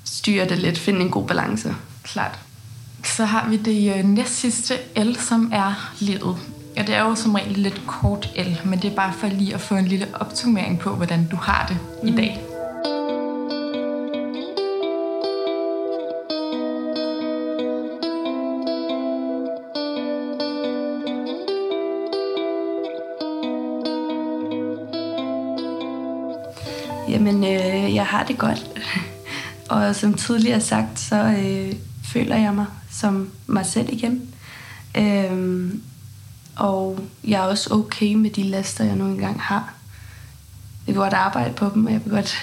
styre det lidt, finde en god balance. Klart. Så har vi det øh, næst sidste L, som er livet. Ja, det er jo som regel lidt kort L, men det er bare for lige at få en lille optimering på, hvordan du har det mm. i dag. Jamen, øh, jeg har det godt. Og som tidligere sagt, så øh, føler jeg mig som mig selv igen. Øh, og jeg er også okay med de laster, jeg nu engang har. Jeg vil godt arbejde på dem, og jeg vil godt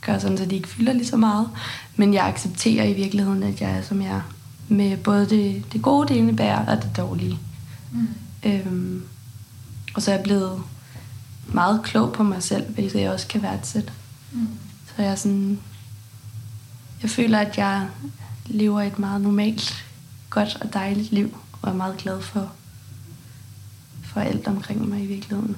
gøre sådan, så de ikke fylder lige så meget. Men jeg accepterer i virkeligheden, at jeg er, som jeg er. Med både det, det gode, det indebærer, og det dårlige. Mm. Øhm, og så er jeg blevet meget klog på mig selv, hvilket jeg også kan værdsætte. Mm. Så jeg er sådan... Jeg føler, at jeg lever et meget normalt, godt og dejligt liv, og er meget glad for, for alt omkring mig i virkeligheden.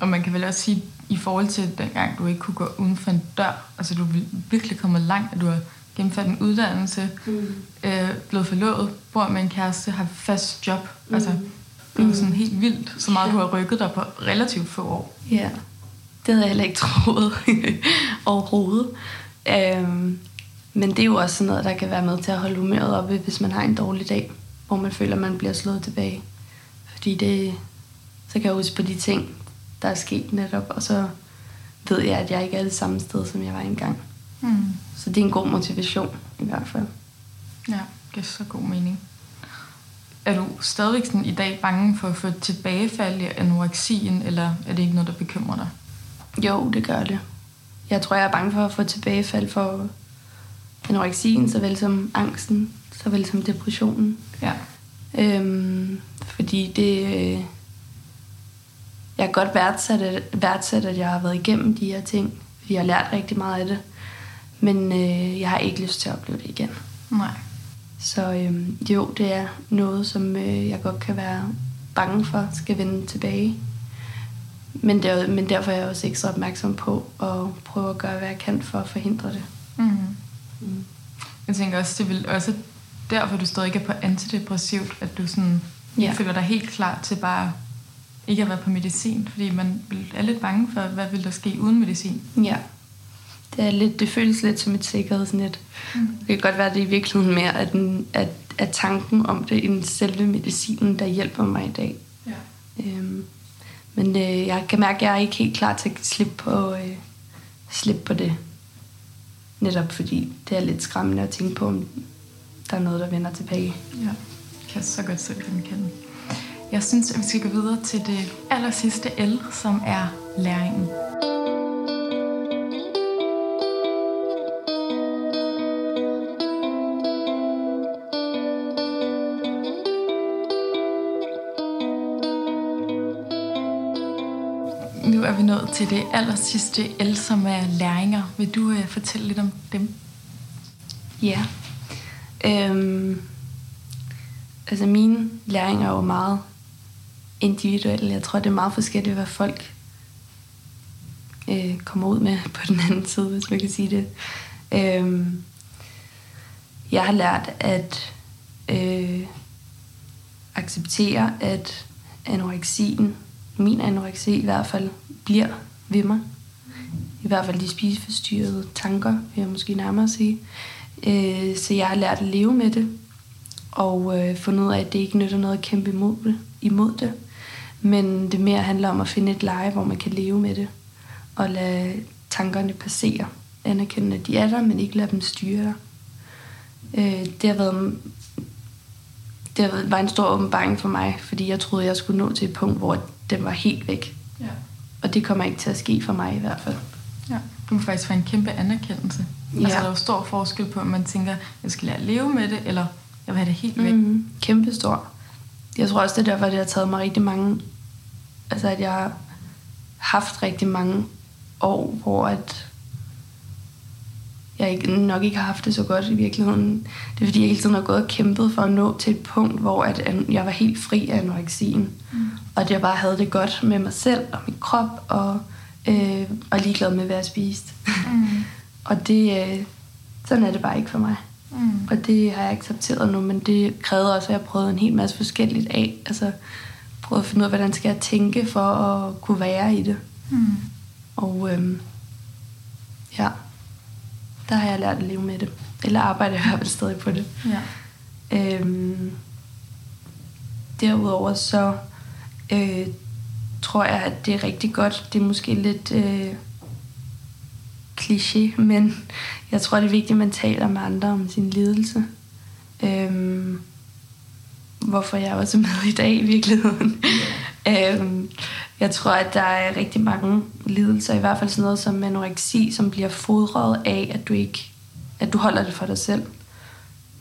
Og man kan vel også sige, i forhold til dengang du ikke kunne gå uden for en dør, altså du er virkelig kommet langt, at du har gennemført en uddannelse, mm. øh, blevet forlovet, bor med en kæreste, har fast job, mm. altså det er mm. sådan helt vildt, så meget ja. du har rykket dig på relativt få år. Ja, det havde jeg heller ikke troet overhovedet. Øhm, men det er jo også sådan noget, der kan være med til at holde humøret oppe, hvis man har en dårlig dag, hvor man føler, at man bliver slået tilbage. Fordi det, så kan jeg huske på de ting, der er sket netop, og så ved jeg, at jeg ikke er det samme sted, som jeg var engang. Mm. Så det er en god motivation i hvert fald. Ja, det er så god mening. Er du stadigvæk sådan i dag bange for at få tilbagefald i anoreksien, eller er det ikke noget, der bekymrer dig? Jo, det gør det. Jeg tror, jeg er bange for at få tilbagefald for anoreksien, såvel som angsten, såvel som depressionen. Ja. Øhm, fordi det... Øh, jeg har godt værdsat, at, værdsat, at jeg har været igennem de her ting, fordi jeg har lært rigtig meget af det. Men øh, jeg har ikke lyst til at opleve det igen. Nej. Så øh, jo, det er noget, som øh, jeg godt kan være bange for skal vende tilbage. Men, der, men derfor er jeg også ekstra opmærksom på at prøve at gøre, hvad jeg kan for at forhindre det. Mm. Mm. Jeg tænker også, det vil også derfor, du stadig ikke er på antidepressivt, at du sådan ja. føler dig helt klar til bare ikke at være på medicin, fordi man er lidt bange for, hvad vil der ske uden medicin. Ja. Det, er lidt, det føles lidt som et sikkerhedsnet. Mm. Det kan godt være, at det i virkeligheden mere at, den, at, at tanken om det end selve medicinen, der hjælper mig i dag. Men øh, jeg kan mærke, at jeg er ikke helt klar til at slippe på, øh, slippe på det. Netop fordi det er lidt skræmmende at tænke på, om der er noget, der vender tilbage. Ja, jeg kan så godt selv genkende. kende. Jeg synes, at vi skal gå videre til det aller sidste L, som er læringen. Er vi nået til det aller sidste L, som er læringer. Vil du øh, fortælle lidt om dem? Ja. Øhm, altså mine læringer er jo meget individuelle. Jeg tror, det er meget forskelligt, hvad folk øh, kommer ud med på den anden side, hvis man kan sige det. Øhm, jeg har lært at øh, acceptere, at anoreksien, min anoreksi i hvert fald, bliver ved mig. I hvert fald de spiseforstyrrede tanker, vil jeg måske nærmere sige. Øh, så jeg har lært at leve med det, og øh, fundet ud af, at det ikke nytter noget at kæmpe imod det. Imod det. Men det mere handler om at finde et leje, hvor man kan leve med det. Og lade tankerne passere. Anerkende, at de er der, men ikke lade dem styre dig. Øh, det har været det var en stor åbenbaring for mig, fordi jeg troede, jeg skulle nå til et punkt, hvor den var helt væk. Ja. Og det kommer ikke til at ske for mig i hvert fald. Ja, du må faktisk få en kæmpe anerkendelse. Ja. Altså, der er jo stor forskel på, om man tænker, jeg skal lære at leve med det, eller jeg vil have det helt væk. Mm, kæmpe stor. Jeg tror også, det er derfor, det har taget mig rigtig mange altså at jeg har haft rigtig mange år, hvor at jeg ikke, nok ikke har haft det så godt i virkeligheden. Det er fordi, jeg hele tiden har gået og kæmpet for at nå til et punkt, hvor at jeg var helt fri af anoreksien. Mm. Og at jeg bare havde det godt med mig selv og min krop, og, øh, og ligeglad med, hvad jeg spiste. Mm. og det, øh, sådan er det bare ikke for mig. Mm. Og det har jeg accepteret nu, men det krævede også, at jeg prøvede en hel masse forskelligt af. Altså, prøvet at finde ud af, hvordan skal jeg tænke for at kunne være i det. Mm. Og øhm, ja, der har jeg lært at leve med det. Eller arbejder jeg hvert stadig på det. Ja. Øhm, derudover så øh, tror jeg, at det er rigtig godt. Det er måske lidt øh, kliché, men jeg tror, det er vigtigt, at man taler med andre om sin lidelse. Øhm, hvorfor jeg også er med i dag i virkeligheden. øhm, jeg tror, at der er rigtig mange lidelser, i hvert fald sådan noget som anoreksi, som bliver fodret af, at du ikke at du holder det for dig selv.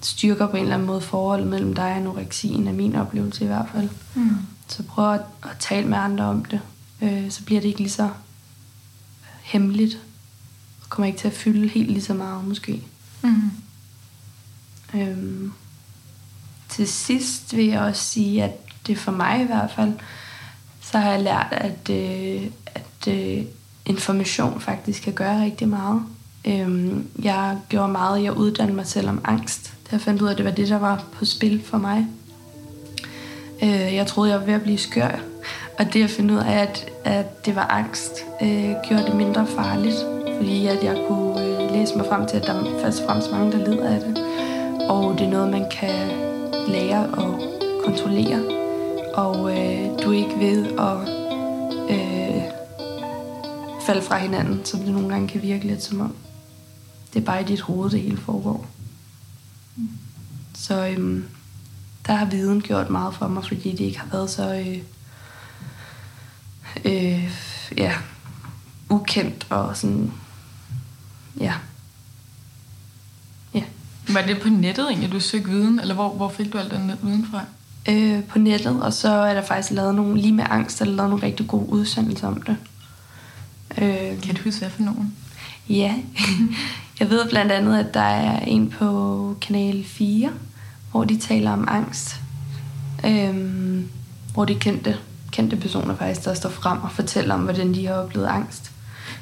Styrker på en eller anden måde forholdet mellem dig og anoreksien, er min oplevelse i hvert fald. Mm. Så prøv at, at tale med andre om det. Øh, så bliver det ikke lige så hemmeligt. Og kommer ikke til at fylde helt lige så meget, måske. Mm. Øhm, til sidst vil jeg også sige, at det for mig i hvert fald, så har jeg lært, at, øh, at øh, information faktisk kan gøre rigtig meget. Øhm, jeg gjorde meget, jeg uddannede mig selv om angst. Da jeg fandt ud af, at det var det, der var på spil for mig. Øh, jeg troede, jeg var ved at blive skør. Og det at finde ud af, at, at det var angst, øh, gjorde det mindre farligt. Fordi at jeg kunne øh, læse mig frem til, at der er først mange, der lider af det. Og det er noget, man kan lære og kontrollere. Og øh, du er ikke ved at øh, falde fra hinanden, som det nogle gange kan virke lidt som om. Det er bare i dit hoved, det hele foregår. Så øhm, der har viden gjort meget for mig, fordi det ikke har været så øh, øh, ja, ukendt og sådan, ja. ja. Var det på nettet egentlig, du søgte viden, eller hvor, hvor fik du al den viden fra? Øh, på nettet, og så er der faktisk lavet nogle, lige med angst, der er lavet nogle rigtig gode udsendelser om det. Øh, kan du huske, hvad for nogen? Ja, jeg ved blandt andet, at der er en på kanal 4, hvor de taler om angst. Øhm, hvor de kendte, kendte personer faktisk, der står frem og fortæller om, hvordan de har oplevet angst.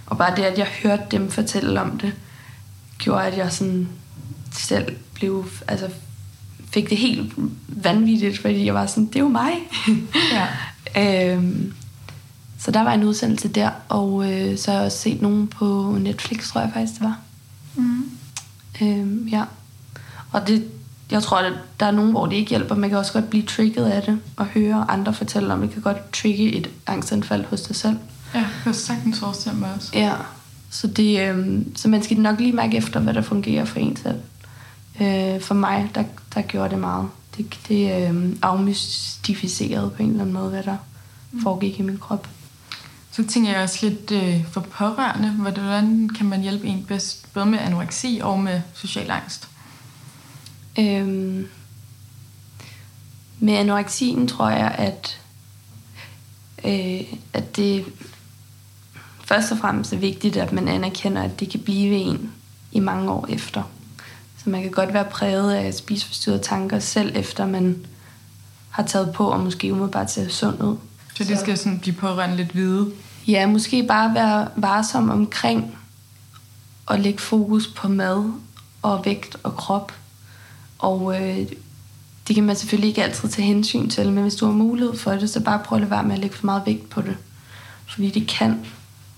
Og bare det, at jeg hørte dem fortælle om det, gjorde, at jeg sådan selv blev, altså fik det helt vanvittigt, fordi jeg var sådan, det er jo mig. Ja. øhm, så der var en udsendelse der, og øh, så har jeg også set nogen på Netflix, tror jeg faktisk, det var. Mm. Øhm, ja. Og det, jeg tror, at der er nogen, hvor det ikke hjælper. Man kan også godt blive trigget af det, og høre andre fortælle om, det kan godt trigge et angstanfald hos dig selv. Ja, jeg kan sagtens forestille mig også. Ja, så, det, øh, så man skal nok lige mærke efter, hvad der fungerer for en selv. Øh, for mig, der, der gjorde det meget. Det, det øh, afmystificerede på en eller anden måde, hvad der mm. foregik i min krop. Så tænker jeg også lidt øh, for pårørende. Hvordan kan man hjælpe en bedst, både med anoreksi og med social angst? Øhm, med anoreksien tror jeg, at, øh, at det først og fremmest er vigtigt, at man anerkender, at det kan blive en i mange år efter. Så man kan godt være præget af spiseforstyrrede tanker, selv efter man har taget på og måske umiddelbart ser sund ud. Så det skal sådan blive pårørende lidt hvide? Ja, måske bare være varsom omkring at lægge fokus på mad og vægt og krop. Og øh, det kan man selvfølgelig ikke altid tage hensyn til, men hvis du har mulighed for det, så bare prøv at lade være med at lægge for meget vægt på det. Fordi det kan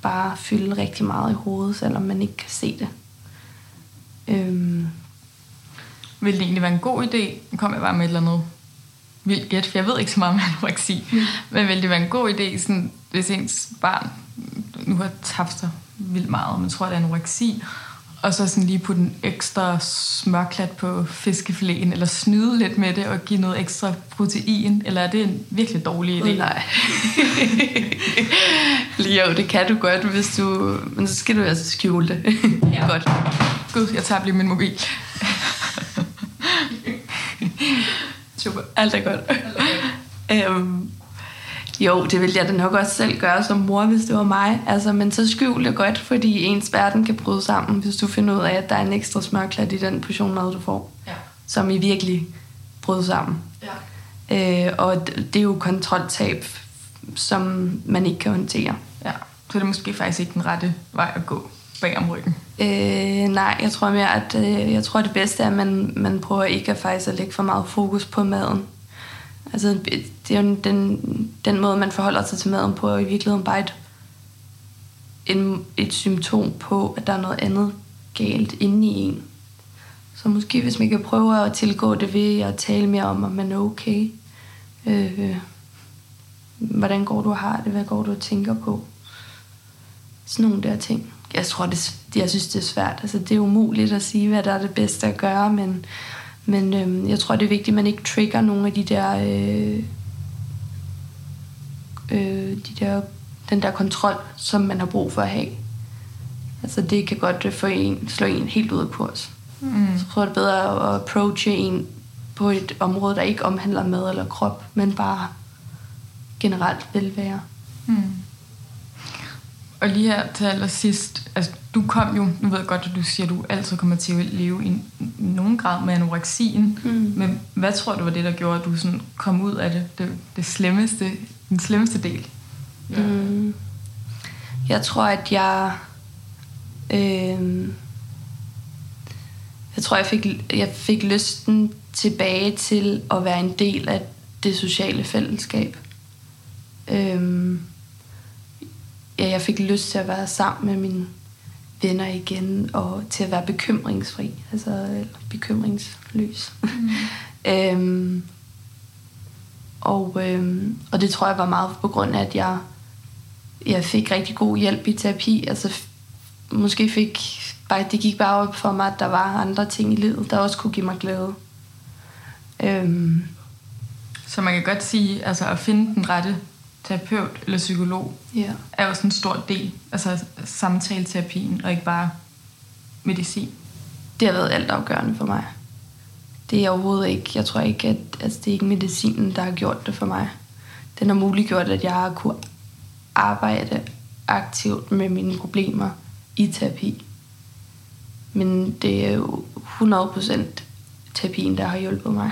bare fylde rigtig meget i hovedet, selvom man ikke kan se det. Øhm. Vil det egentlig være en god idé? Nu kommer jeg bare med et eller andet vildt gæt, for jeg ved ikke så meget om anoreksi. Mm. Men vil det være en god idé, sådan, hvis ens barn nu har tabt sig vildt meget, man tror, det er anoreksi, og så sådan lige putte en ekstra smørklat på fiskefiléen, eller snyde lidt med det og give noget ekstra protein, eller er det en virkelig dårlig idé? Oh, nej. jo, det kan du godt, hvis du... Men så skal du altså skjule det. ja. Godt. Gud, jeg tager lige min mobil. Super. Alt er godt. Øhm, jo, det ville jeg da nok også selv gøre som mor, hvis det var mig. Altså, men så skjul det godt, fordi ens verden kan bryde sammen, hvis du finder ud af, at der er en ekstra smørklat i den portion mad, du får. Ja. Som I virkelig bryder sammen. Ja. Øh, og det er jo kontroltab, som man ikke kan håndtere. Ja. Så det er måske faktisk ikke den rette vej at gå bag om ryggen? Øh, nej, jeg tror mere, at øh, jeg tror det bedste er, at man, man prøver ikke at faktisk at lægge for meget fokus på maden. Altså, det er jo den, den måde, man forholder sig til maden på, er i virkeligheden bare et, en, et symptom på, at der er noget andet galt inde i en. Så måske hvis man kan prøve at tilgå det ved at tale mere om, om man er okay. Øh, hvordan går du og har det? Hvad går du og tænker på? Sådan nogle der ting. Jeg tror, det, jeg synes, det er svært. Altså, det er umuligt at sige, hvad der er det bedste at gøre, men men øh, jeg tror, det er vigtigt, at man ikke trigger nogle af de der... Øh, øh, de der den der kontrol, som man har brug for at have. Altså det kan godt få en, slå en helt ud af kurs. Mm. Så tror jeg, det er bedre at approache en på et område, der ikke omhandler mad eller krop, men bare generelt velvære. Mm. Og lige her til allersidst, altså du kom jo, nu ved jeg godt, at du siger, at du altid kommer til at leve i nogen grad med anoreksien, mm. men hvad tror du var det, der gjorde, at du sådan kom ud af det, det, det slemmeste, den slemmeste del? Ja. Mm. Jeg tror, at jeg... Øh, jeg tror, jeg fik, jeg fik lysten tilbage til at være en del af det sociale fællesskab. Øh, ja, jeg fik lyst til at være sammen med mine venner igen, og til at være bekymringsfri, altså eller bekymringsløs. Mm. øhm, og, øhm, og det tror jeg var meget på grund af, at jeg, jeg fik rigtig god hjælp i terapi. Altså måske fik bare, det gik bare op for mig, at der var andre ting i livet, der også kunne give mig glæde. Øhm. Så man kan godt sige, altså at finde den rette terapeut eller psykolog ja. er sådan en stor del, altså samtaleterapien, og ikke bare medicin. Det har været altafgørende for mig. Det er overhovedet ikke, jeg tror ikke, at altså, det er ikke medicinen, der har gjort det for mig. Den har muliggjort, at jeg har kunne arbejde aktivt med mine problemer i terapi. Men det er jo 100% terapien, der har hjulpet mig.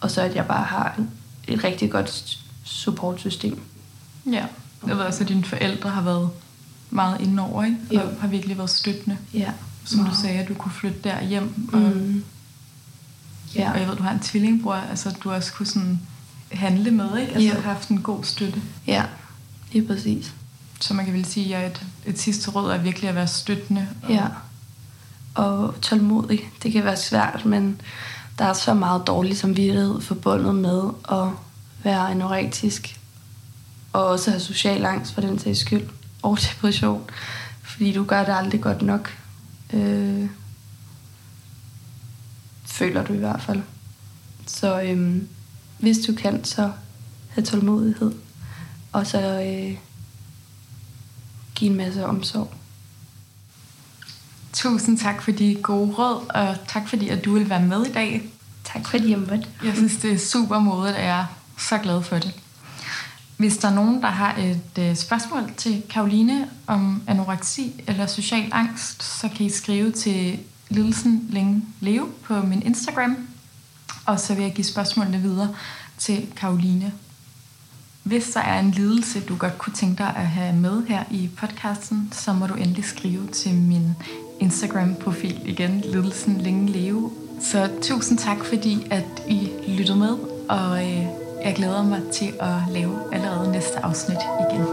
Og så at jeg bare har et rigtig godt supportsystem. Ja, jeg ved også, at dine forældre har været meget inde over, ikke? Og jo. har virkelig været støttende. Ja. Som wow. du sagde, at du kunne flytte der hjem. Og, mm. ja. og jeg ved, du har en tvillingbror, altså du også kunne sådan handle med, ikke? Altså har haft en god støtte. Ja, det er præcis. Så man kan vel sige, at et, et sidste råd er virkelig at være støttende. Og ja, og tålmodig. Det kan være svært, men der er så meget dårlig samvittighed forbundet med at være anorektisk og også have social angst for den sags skyld, og depression, fordi du gør det aldrig godt nok. Øh, føler du i hvert fald. Så øh, hvis du kan, så have tålmodighed, og så øh, give en masse omsorg. Tusind tak for de gode råd, og tak fordi, at du vil være med i dag. Tak fordi jeg måtte. Jeg synes, det er super modigt, og jeg er så glad for det. Hvis der er nogen, der har et øh, spørgsmål til Karoline om anoreksi eller social angst, så kan I skrive til Lidelsen Længe Leve på min Instagram, og så vil jeg give spørgsmålene videre til Karoline. Hvis der er en lidelse, du godt kunne tænke dig at have med her i podcasten, så må du endelig skrive til min Instagram-profil igen, Lidelsen Længe Leve. Så tusind tak, fordi at I lyttede med, og øh, jeg glæder mig til at lave allerede næste afsnit igen.